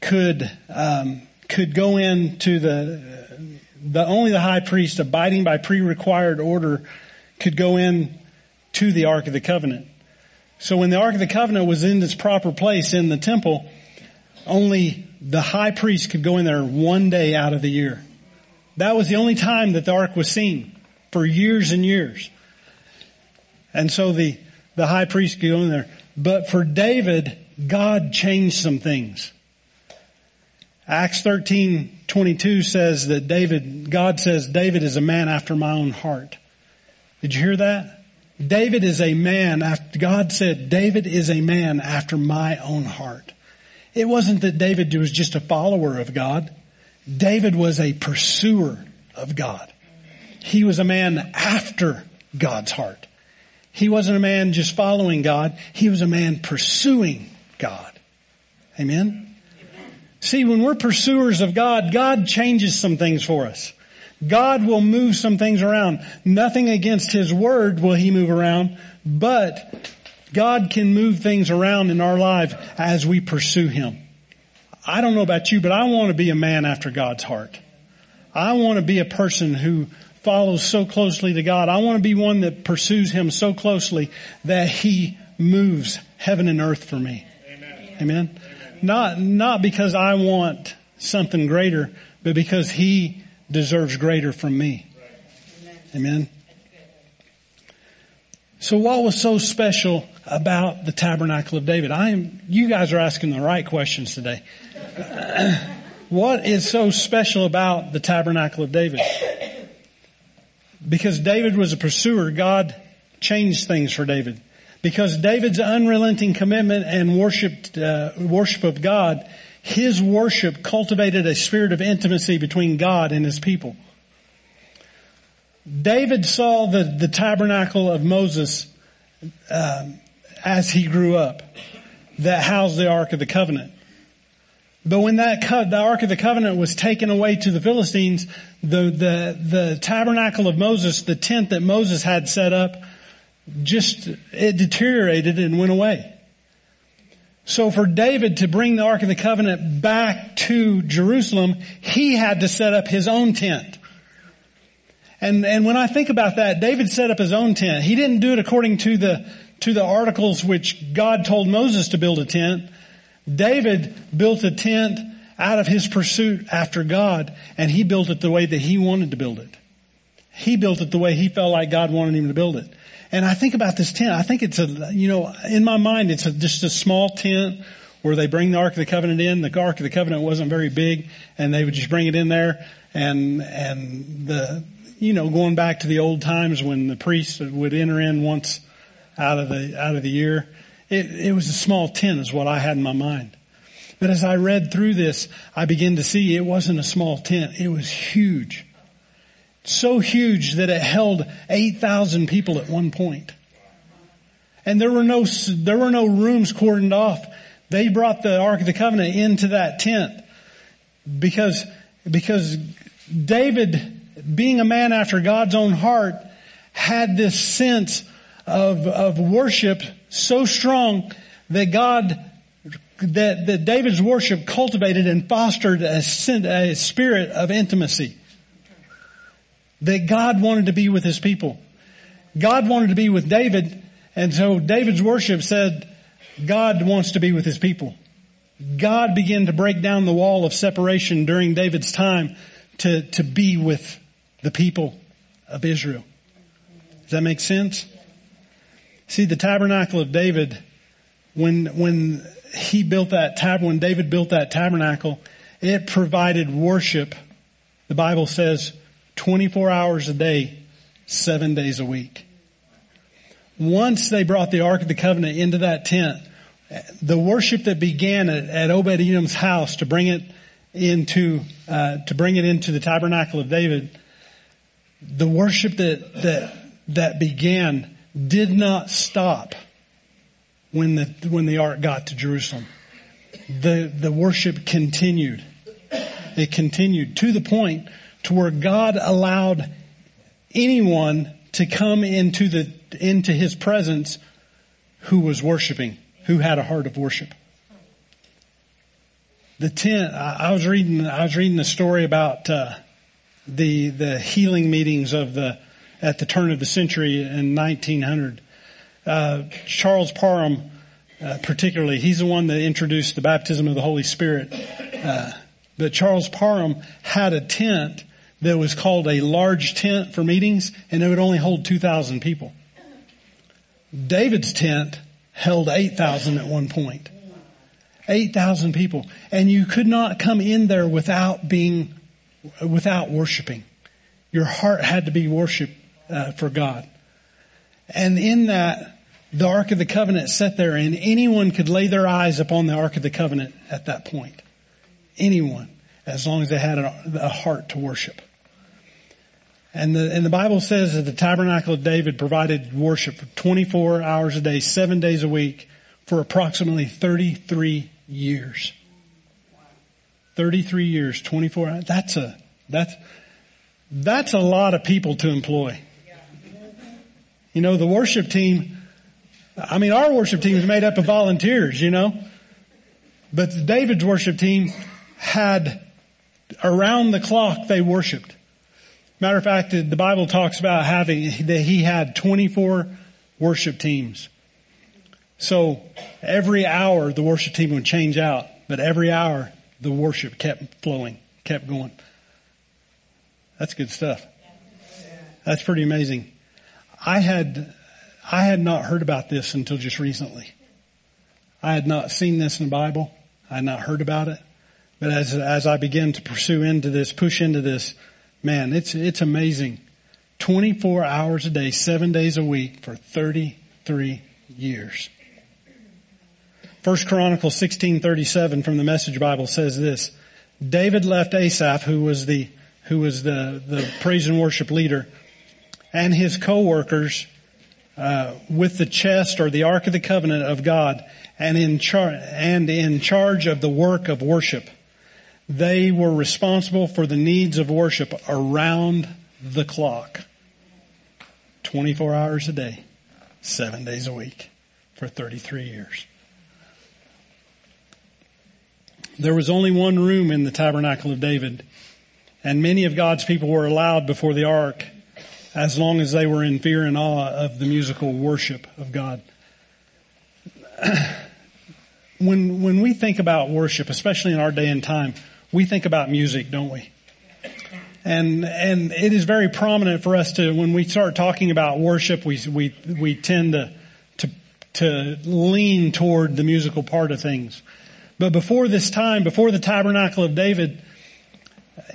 Speaker 1: could um, could go into the the only the high priest abiding by pre-required order could go in to the Ark of the Covenant. So when the Ark of the Covenant was in its proper place in the temple, only the high priest could go in there one day out of the year. That was the only time that the Ark was seen for years and years. And so the, the high priest could go in there. But for David, God changed some things. Acts 13, 22 says that David, God says David is a man after my own heart. Did you hear that? David is a man after, God said David is a man after my own heart. It wasn't that David was just a follower of God. David was a pursuer of God. He was a man after God's heart. He wasn't a man just following God. He was a man pursuing God. Amen. See, when we're pursuers of God, God changes some things for us. God will move some things around. Nothing against His Word will He move around, but God can move things around in our life as we pursue Him. I don't know about you, but I want to be a man after God's heart. I want to be a person who follows so closely to God. I want to be one that pursues Him so closely that He moves heaven and earth for me. Amen. Amen. Not, not because I want something greater, but because He deserves greater from me. Amen. So what was so special about the tabernacle of David? I am, you guys are asking the right questions today. *clears throat* what is so special about the tabernacle of David? Because David was a pursuer, God changed things for David because David's unrelenting commitment and worship, uh, worship of God, his worship cultivated a spirit of intimacy between God and his people. David saw the, the tabernacle of Moses uh, as he grew up that housed the Ark of the Covenant. But when that the Ark of the Covenant was taken away to the Philistines, the, the, the tabernacle of Moses, the tent that Moses had set up, just, it deteriorated and went away. So for David to bring the Ark of the Covenant back to Jerusalem, he had to set up his own tent. And, and when I think about that, David set up his own tent. He didn't do it according to the, to the articles which God told Moses to build a tent. David built a tent out of his pursuit after God, and he built it the way that he wanted to build it. He built it the way he felt like God wanted him to build it. And I think about this tent. I think it's a, you know, in my mind, it's a, just a small tent where they bring the Ark of the Covenant in. The Ark of the Covenant wasn't very big and they would just bring it in there and, and the, you know, going back to the old times when the priest would enter in once out of the, out of the year. It, it was a small tent is what I had in my mind. But as I read through this, I began to see it wasn't a small tent. It was huge so huge that it held 8,000 people at one point. And there were no, there were no rooms cordoned off. They brought the Ark of the Covenant into that tent because, because David, being a man after God's own heart, had this sense of, of worship so strong that God, that, that David's worship cultivated and fostered a, a spirit of intimacy that God wanted to be with his people. God wanted to be with David, and so David's worship said, God wants to be with his people. God began to break down the wall of separation during David's time to, to be with the people of Israel. Does that make sense? See, the tabernacle of David, when, when he built that tab, when David built that tabernacle, it provided worship. The Bible says 24 hours a day, seven days a week. Once they brought the Ark of the Covenant into that tent, the worship that began at, at Obed Edom's house to bring it into uh, to bring it into the tabernacle of David, the worship that that that began did not stop when the when the ark got to Jerusalem. The the worship continued. It continued to the point to where God allowed anyone to come into the into his presence who was worshiping who had a heart of worship. The tent, I, was reading, I was reading a story about, uh, the, the healing meetings of the, at the turn of the century in 1900. Uh, Charles Parham, uh, particularly, he's the one that introduced the baptism of the Holy Spirit. Uh, but Charles Parham had a tent that was called a large tent for meetings, and it would only hold 2,000 people. David's tent held 8,000 at one point. 8,000 people. And you could not come in there without being, without worshiping. Your heart had to be worship uh, for God. And in that, the Ark of the Covenant sat there and anyone could lay their eyes upon the Ark of the Covenant at that point. Anyone, as long as they had a, a heart to worship. And the, and the Bible says that the tabernacle of David provided worship for 24 hours a day, seven days a week for approximately 33 years. 33 years, 24 hours. That's a, that's, that's a lot of people to employ. You know, the worship team, I mean, our worship team is made up of volunteers, you know, but David's worship team had around the clock they worshiped. Matter of fact, the Bible talks about having, that he had 24 worship teams. So every hour the worship team would change out, but every hour the worship kept flowing, kept going. That's good stuff. That's pretty amazing. I had, I had not heard about this until just recently. I had not seen this in the Bible. I had not heard about it. But as, as I began to pursue into this, push into this, Man, it's, it's amazing. 24 hours a day, seven days a week for 33 years. First Chronicles 1637 from the Message Bible says this. David left Asaph, who was the, who was the, the praise and worship leader, and his co-workers, uh, with the chest or the Ark of the Covenant of God, and in char- and in charge of the work of worship. They were responsible for the needs of worship around the clock. 24 hours a day, seven days a week for 33 years. There was only one room in the tabernacle of David, and many of God's people were allowed before the ark as long as they were in fear and awe of the musical worship of God. *clears throat* when, when we think about worship, especially in our day and time, we think about music, don't we? And, and it is very prominent for us to, when we start talking about worship, we, we, we tend to, to, to lean toward the musical part of things. But before this time, before the tabernacle of David,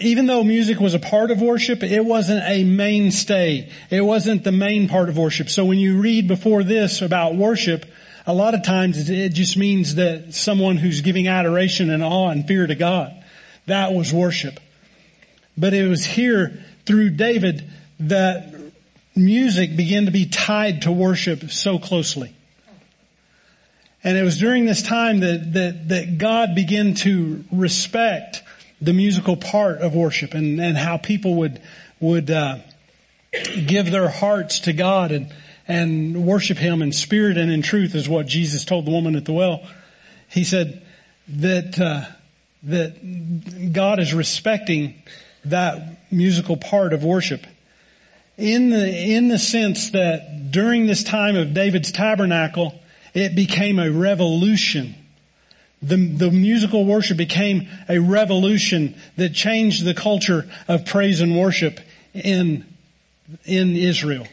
Speaker 1: even though music was a part of worship, it wasn't a mainstay. It wasn't the main part of worship. So when you read before this about worship, a lot of times it just means that someone who's giving adoration and awe and fear to God. That was worship. But it was here through David that music began to be tied to worship so closely. And it was during this time that, that, that God began to respect the musical part of worship and, and how people would, would, uh, give their hearts to God and, and worship Him in spirit and in truth is what Jesus told the woman at the well. He said that, uh, that God is respecting that musical part of worship. In the, in the sense that during this time of David's tabernacle, it became a revolution the, the musical worship became a revolution that changed the culture of praise and worship in, in Israel.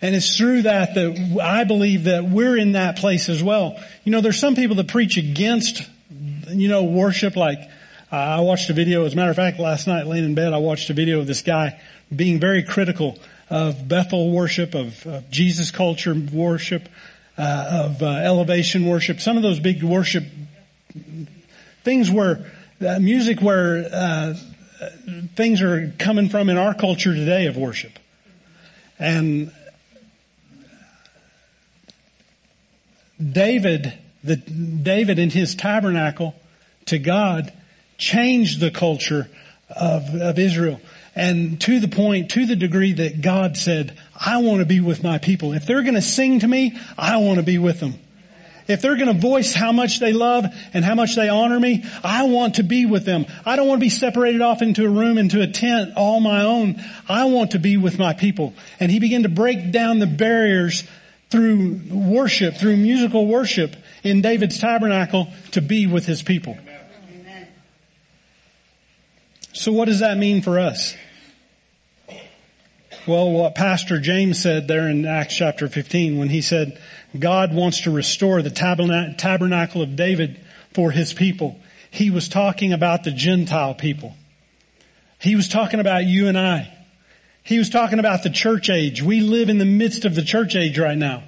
Speaker 1: And it's through that that I believe that we're in that place as well. You know, there's some people that preach against, you know, worship like, uh, I watched a video, as a matter of fact, last night laying in bed, I watched a video of this guy being very critical of Bethel worship, of, of Jesus culture worship, uh, of uh, elevation worship, some of those big worship things where uh, music where uh, things are coming from in our culture today of worship, and David, the David in his tabernacle to God changed the culture of, of Israel. And to the point, to the degree that God said, I want to be with my people. If they're going to sing to me, I want to be with them. If they're going to voice how much they love and how much they honor me, I want to be with them. I don't want to be separated off into a room, into a tent all my own. I want to be with my people. And he began to break down the barriers through worship, through musical worship in David's tabernacle to be with his people. So what does that mean for us? Well, what Pastor James said there in Acts chapter 15 when he said, God wants to restore the tabernacle of David for his people. He was talking about the Gentile people. He was talking about you and I. He was talking about the church age. We live in the midst of the church age right now.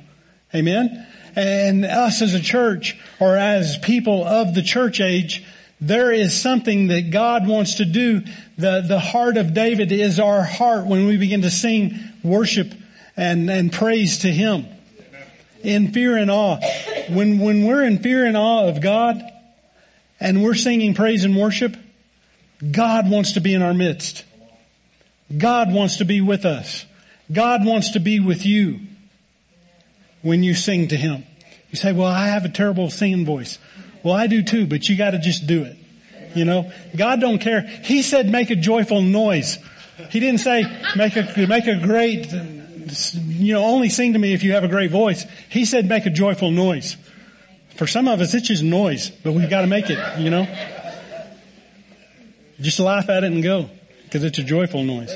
Speaker 1: Amen? And us as a church or as people of the church age, there is something that God wants to do. The, the heart of David is our heart when we begin to sing worship and, and praise to Him. In fear and awe. When, when we're in fear and awe of God and we're singing praise and worship, God wants to be in our midst. God wants to be with us. God wants to be with you when you sing to Him. You say, well, I have a terrible singing voice. Well, I do too, but you gotta just do it. You know, God don't care. He said make a joyful noise. He didn't say make a, make a great, you know, only sing to me if you have a great voice. He said make a joyful noise. For some of us, it's just noise, but we've got to make it, you know. Just laugh at it and go, because it's a joyful noise.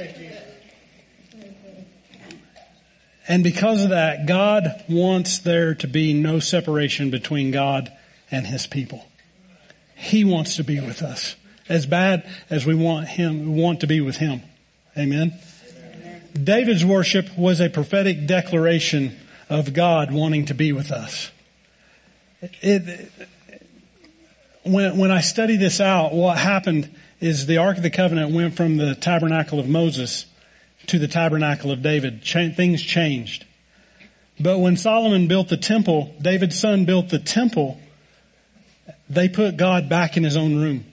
Speaker 1: And because of that, God wants there to be no separation between God and His people. He wants to be with us. As bad as we want Him, want to be with Him. Amen. Amen. David's worship was a prophetic declaration of God wanting to be with us. It, when, when I study this out, what happened is the Ark of the Covenant went from the tabernacle of Moses to the tabernacle of David. Ch- things changed. But when Solomon built the temple, David's son built the temple, they put God back in his own room.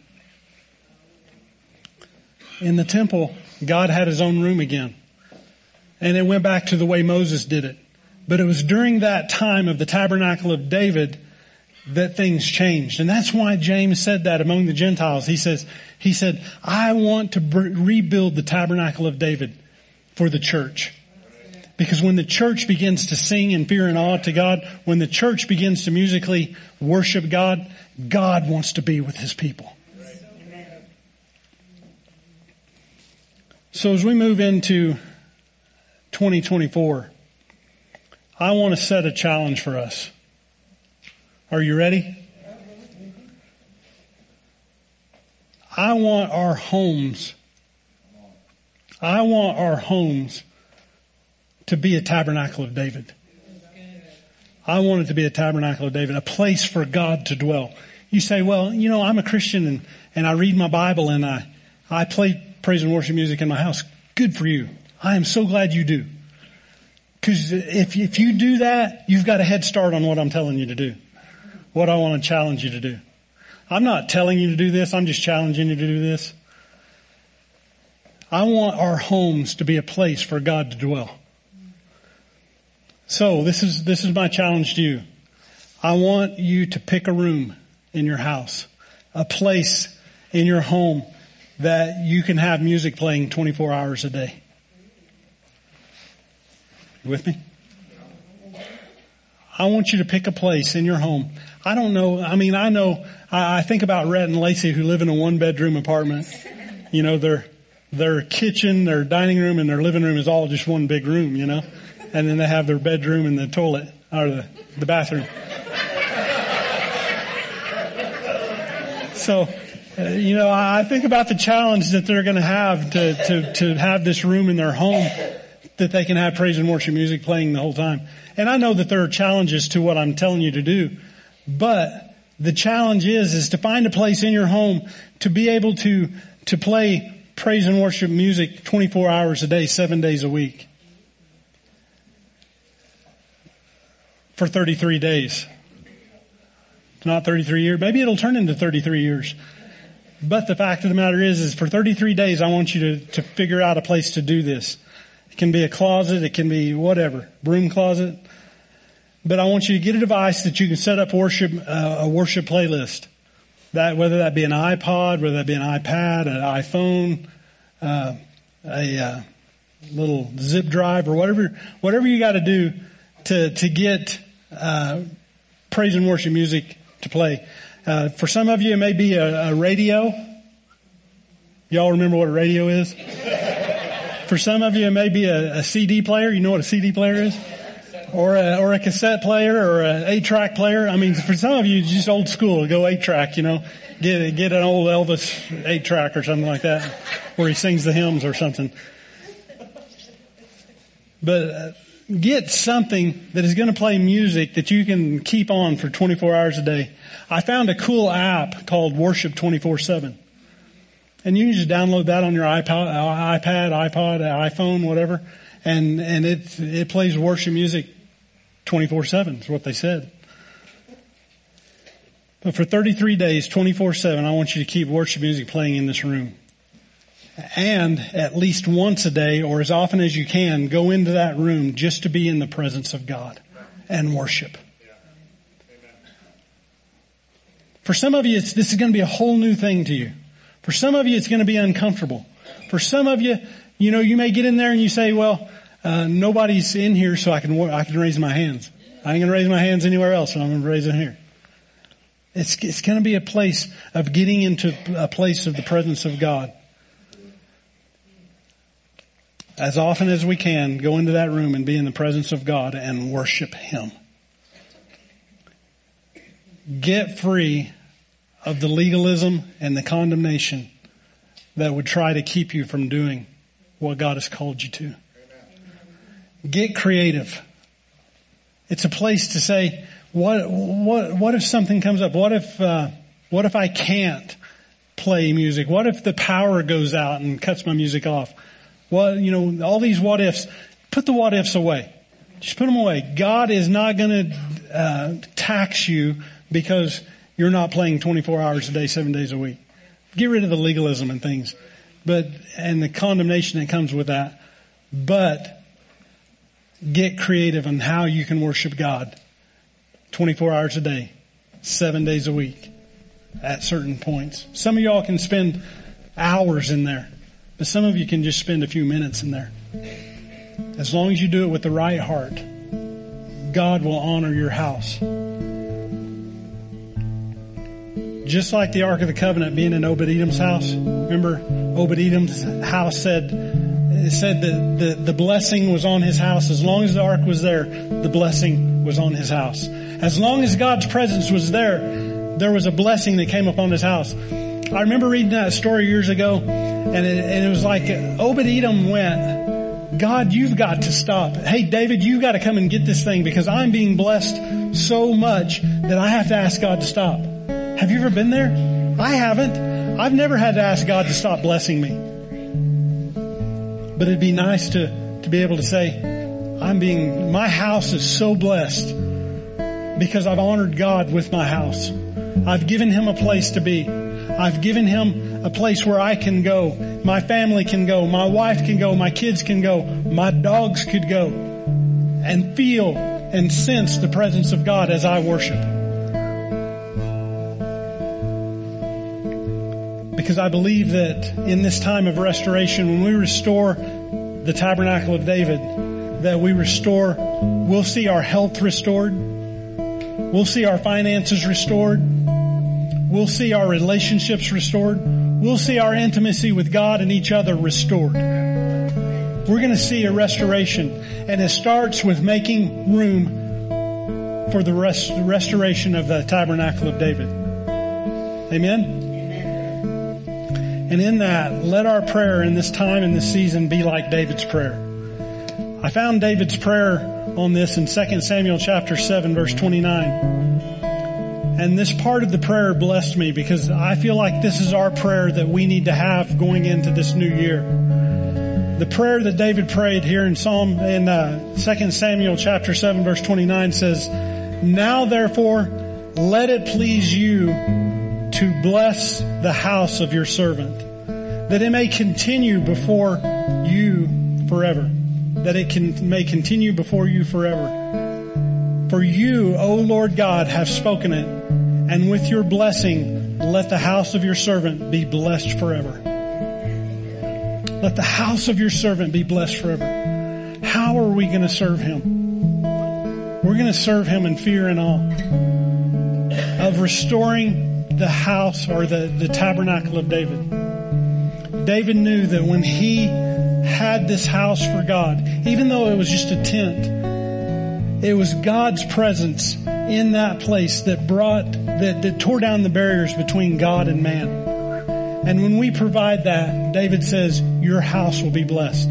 Speaker 1: In the temple, God had his own room again. And it went back to the way Moses did it. But it was during that time of the tabernacle of David that things changed. And that's why James said that among the Gentiles. He says, he said, I want to rebuild the tabernacle of David for the church. Because when the church begins to sing in fear and awe to God, when the church begins to musically worship God, God wants to be with His people. So as we move into 2024, I want to set a challenge for us. Are you ready? I want our homes I want our homes to be a tabernacle of David. I want it to be a tabernacle of David, a place for God to dwell. You say, well, you know, I'm a Christian and, and I read my Bible and I, I play praise and worship music in my house. Good for you. I am so glad you do. Cause if, if you do that, you've got a head start on what I'm telling you to do. What I want to challenge you to do. I'm not telling you to do this. I'm just challenging you to do this. I want our homes to be a place for God to dwell. So this is, this is my challenge to you. I want you to pick a room in your house, a place in your home that you can have music playing 24 hours a day. You with me? I want you to pick a place in your home. I don't know. I mean, I know, I, I think about Rhett and Lacey who live in a one bedroom apartment. You know, their, their kitchen, their dining room, and their living room is all just one big room, you know? And then they have their bedroom and the toilet, or the, the bathroom. So, uh, you know, I think about the challenge that they're going to have to, to, to have this room in their home that they can have praise and worship music playing the whole time. And I know that there are challenges to what I'm telling you to do, but the challenge is, is to find a place in your home to be able to, to play praise and worship music 24 hours a day, seven days a week. For 33 days. Not 33 years. Maybe it'll turn into 33 years. But the fact of the matter is, is for 33 days, I want you to, to figure out a place to do this. It can be a closet. It can be whatever. Broom closet. But I want you to get a device that you can set up worship, uh, a worship playlist. That, whether that be an iPod, whether that be an iPad, an iPhone, uh, a, uh, little zip drive or whatever, whatever you gotta do to, to get, uh, praise and worship music to play. Uh, for some of you, it may be a, a radio. Y'all remember what a radio is? For some of you, it may be a, a, CD player. You know what a CD player is? Or a, or a cassette player or an 8-track player. I mean, for some of you, just old school. Go 8-track, you know. Get, get an old Elvis 8-track or something like that where he sings the hymns or something. But uh, get something that is going to play music that you can keep on for 24 hours a day. I found a cool app called Worship 24-7. And you can just download that on your iPod, uh, iPad, iPod, uh, iPhone, whatever. And, and it, it plays worship music 24-7 is what they said. But for 33 days, 24-7, I want you to keep worship music playing in this room. And at least once a day or as often as you can, go into that room just to be in the presence of God and worship. For some of you, this is going to be a whole new thing to you. For some of you, it's going to be uncomfortable. For some of you, you know, you may get in there and you say, well, uh, nobody's in here so I can, I can raise my hands. I ain't going to raise my hands anywhere else, so I'm going to raise them here. It's, it's going to be a place of getting into a place of the presence of God. As often as we can, go into that room and be in the presence of God and worship Him. Get free of the legalism and the condemnation that would try to keep you from doing what God has called you to. Get creative. It's a place to say, what, what, what if something comes up? What if, uh, what if I can't play music? What if the power goes out and cuts my music off? Well, you know, all these what ifs, put the what ifs away. Just put them away. God is not going to uh, tax you because you're not playing 24 hours a day, seven days a week. Get rid of the legalism and things, but, and the condemnation that comes with that. But get creative on how you can worship God 24 hours a day, seven days a week at certain points. Some of y'all can spend hours in there, but some of you can just spend a few minutes in there. As long as you do it with the right heart, God will honor your house. Just like the Ark of the Covenant being in Obed-Edom's house. Remember, Obed-Edom's house said, it said that the, the blessing was on his house. As long as the Ark was there, the blessing was on his house. As long as God's presence was there, there was a blessing that came upon his house. I remember reading that story years ago, and it, and it was like Obed-Edom went, God, you've got to stop. Hey, David, you've got to come and get this thing because I'm being blessed so much that I have to ask God to stop. Have you ever been there? I haven't. I've never had to ask God to stop blessing me. But it'd be nice to, to be able to say, I'm being, my house is so blessed because I've honored God with my house. I've given him a place to be. I've given him a place where I can go. My family can go. My wife can go. My kids can go. My dogs could go and feel and sense the presence of God as I worship. because I believe that in this time of restoration, when we restore the tabernacle of David, that we restore, we'll see our health restored. We'll see our finances restored. We'll see our relationships restored. We'll see our intimacy with God and each other restored. We're going to see a restoration and it starts with making room for the rest, restoration of the tabernacle of David. Amen. And in that, let our prayer in this time and this season be like David's prayer. I found David's prayer on this in 2 Samuel chapter 7 verse 29. And this part of the prayer blessed me because I feel like this is our prayer that we need to have going into this new year. The prayer that David prayed here in Psalm, in uh, 2 Samuel chapter 7 verse 29 says, Now therefore, let it please you to bless the house of your servant, that it may continue before you forever, that it can, may continue before you forever. For you, O Lord God, have spoken it, and with your blessing, let the house of your servant be blessed forever. Let the house of your servant be blessed forever. How are we going to serve him? We're going to serve him in fear and awe of restoring the house or the, the tabernacle of David. David knew that when he had this house for God, even though it was just a tent, it was God's presence in that place that brought, that, that tore down the barriers between God and man. And when we provide that, David says, your house will be blessed.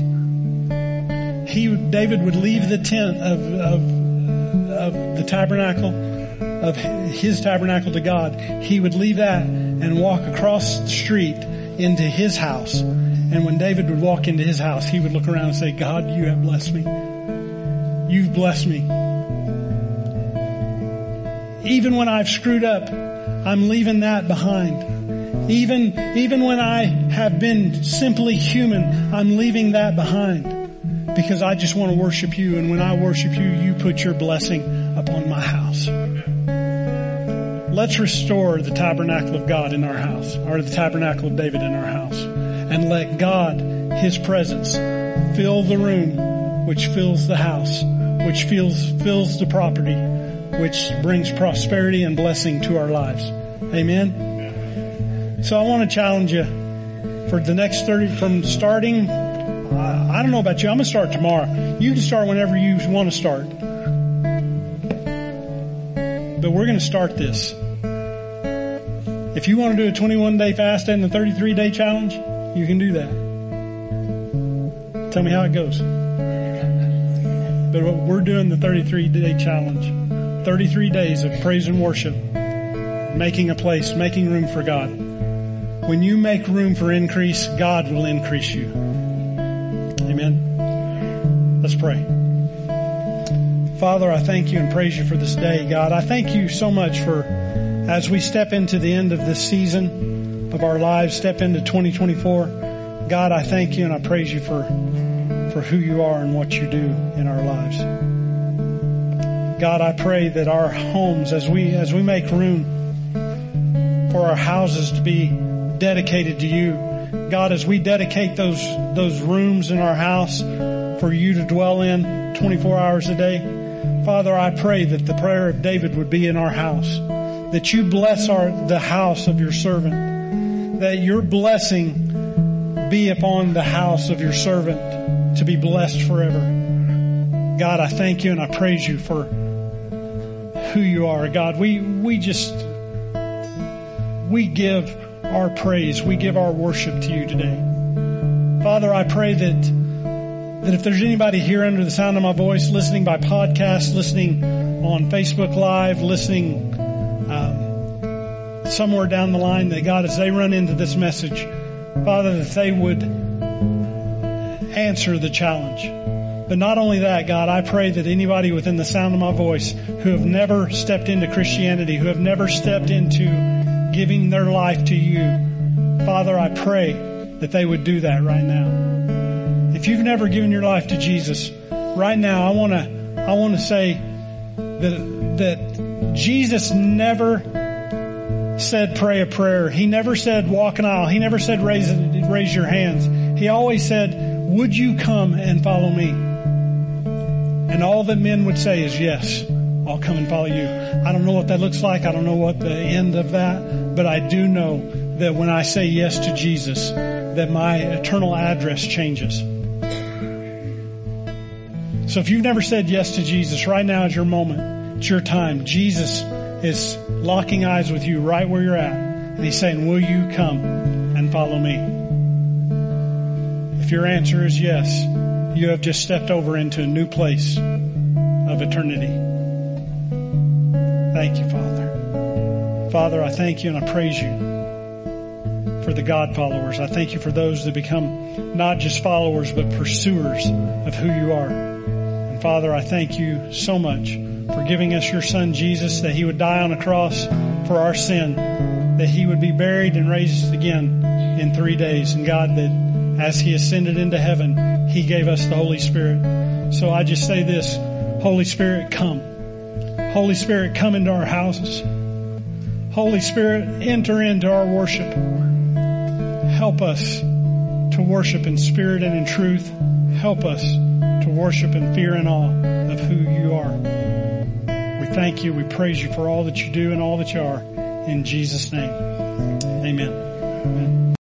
Speaker 1: He, David would leave the tent of, of, of the tabernacle of his tabernacle to God, he would leave that and walk across the street into his house. And when David would walk into his house, he would look around and say, God, you have blessed me. You've blessed me. Even when I've screwed up, I'm leaving that behind. Even, even when I have been simply human, I'm leaving that behind because I just want to worship you. And when I worship you, you put your blessing upon my house. Let's restore the tabernacle of God in our house, or the tabernacle of David in our house, and let God, His presence, fill the room, which fills the house, which fills, fills the property, which brings prosperity and blessing to our lives. Amen. So I want to challenge you for the next 30, from starting, I don't know about you, I'm going to start tomorrow. You can start whenever you want to start. But we're going to start this. If you want to do a 21 day fast and a 33 day challenge, you can do that. Tell me how it goes. But we're doing the 33 day challenge. 33 days of praise and worship. Making a place, making room for God. When you make room for increase, God will increase you. Amen. Let's pray. Father, I thank you and praise you for this day, God. I thank you so much for as we step into the end of this season of our lives, step into 2024, God, I thank you and I praise you for, for who you are and what you do in our lives. God, I pray that our homes, as we, as we make room for our houses to be dedicated to you, God, as we dedicate those, those rooms in our house for you to dwell in 24 hours a day, Father, I pray that the prayer of David would be in our house that you bless our, the house of your servant, that your blessing be upon the house of your servant to be blessed forever. God, I thank you and I praise you for who you are. God, we, we just, we give our praise. We give our worship to you today. Father, I pray that, that if there's anybody here under the sound of my voice, listening by podcast, listening on Facebook Live, listening um, somewhere down the line that God, as they run into this message, Father, that they would answer the challenge. But not only that, God, I pray that anybody within the sound of my voice who have never stepped into Christianity, who have never stepped into giving their life to you, Father, I pray that they would do that right now. If you've never given your life to Jesus, right now I want to, I want to say that, that Jesus never said pray a prayer. He never said walk an aisle. He never said raise, raise your hands. He always said, would you come and follow me? And all that men would say is yes, I'll come and follow you. I don't know what that looks like. I don't know what the end of that, but I do know that when I say yes to Jesus, that my eternal address changes. So if you've never said yes to Jesus, right now is your moment. It's your time. Jesus is locking eyes with you right where you're at. And he's saying, will you come and follow me? If your answer is yes, you have just stepped over into a new place of eternity. Thank you, Father. Father, I thank you and I praise you for the God followers. I thank you for those that become not just followers, but pursuers of who you are. And Father, I thank you so much for giving us your son Jesus, that he would die on a cross for our sin, that he would be buried and raised again in three days. And God, that as he ascended into heaven, he gave us the Holy Spirit. So I just say this, Holy Spirit, come. Holy Spirit, come into our houses. Holy Spirit, enter into our worship. Help us to worship in spirit and in truth. Help us to worship in fear and awe of who you are. We thank you. We praise you for all that you do and all that you are. In Jesus' name.